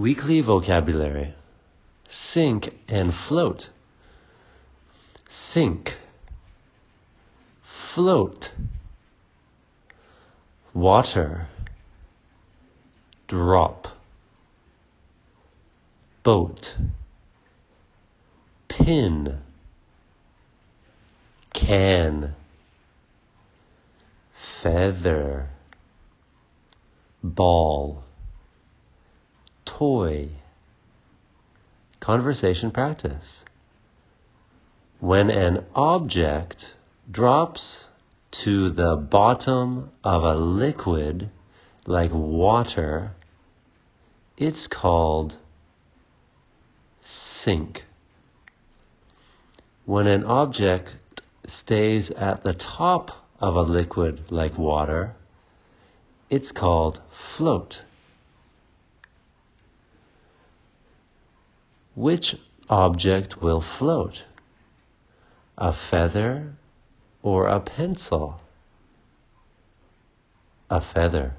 Weekly vocabulary. Sink and float. Sink, float, water, drop, boat, pin, can, feather, ball toy. Conversation practice. When an object drops to the bottom of a liquid like water, it's called sink. When an object stays at the top of a liquid like water, it's called float. Which object will float? A feather or a pencil? A feather.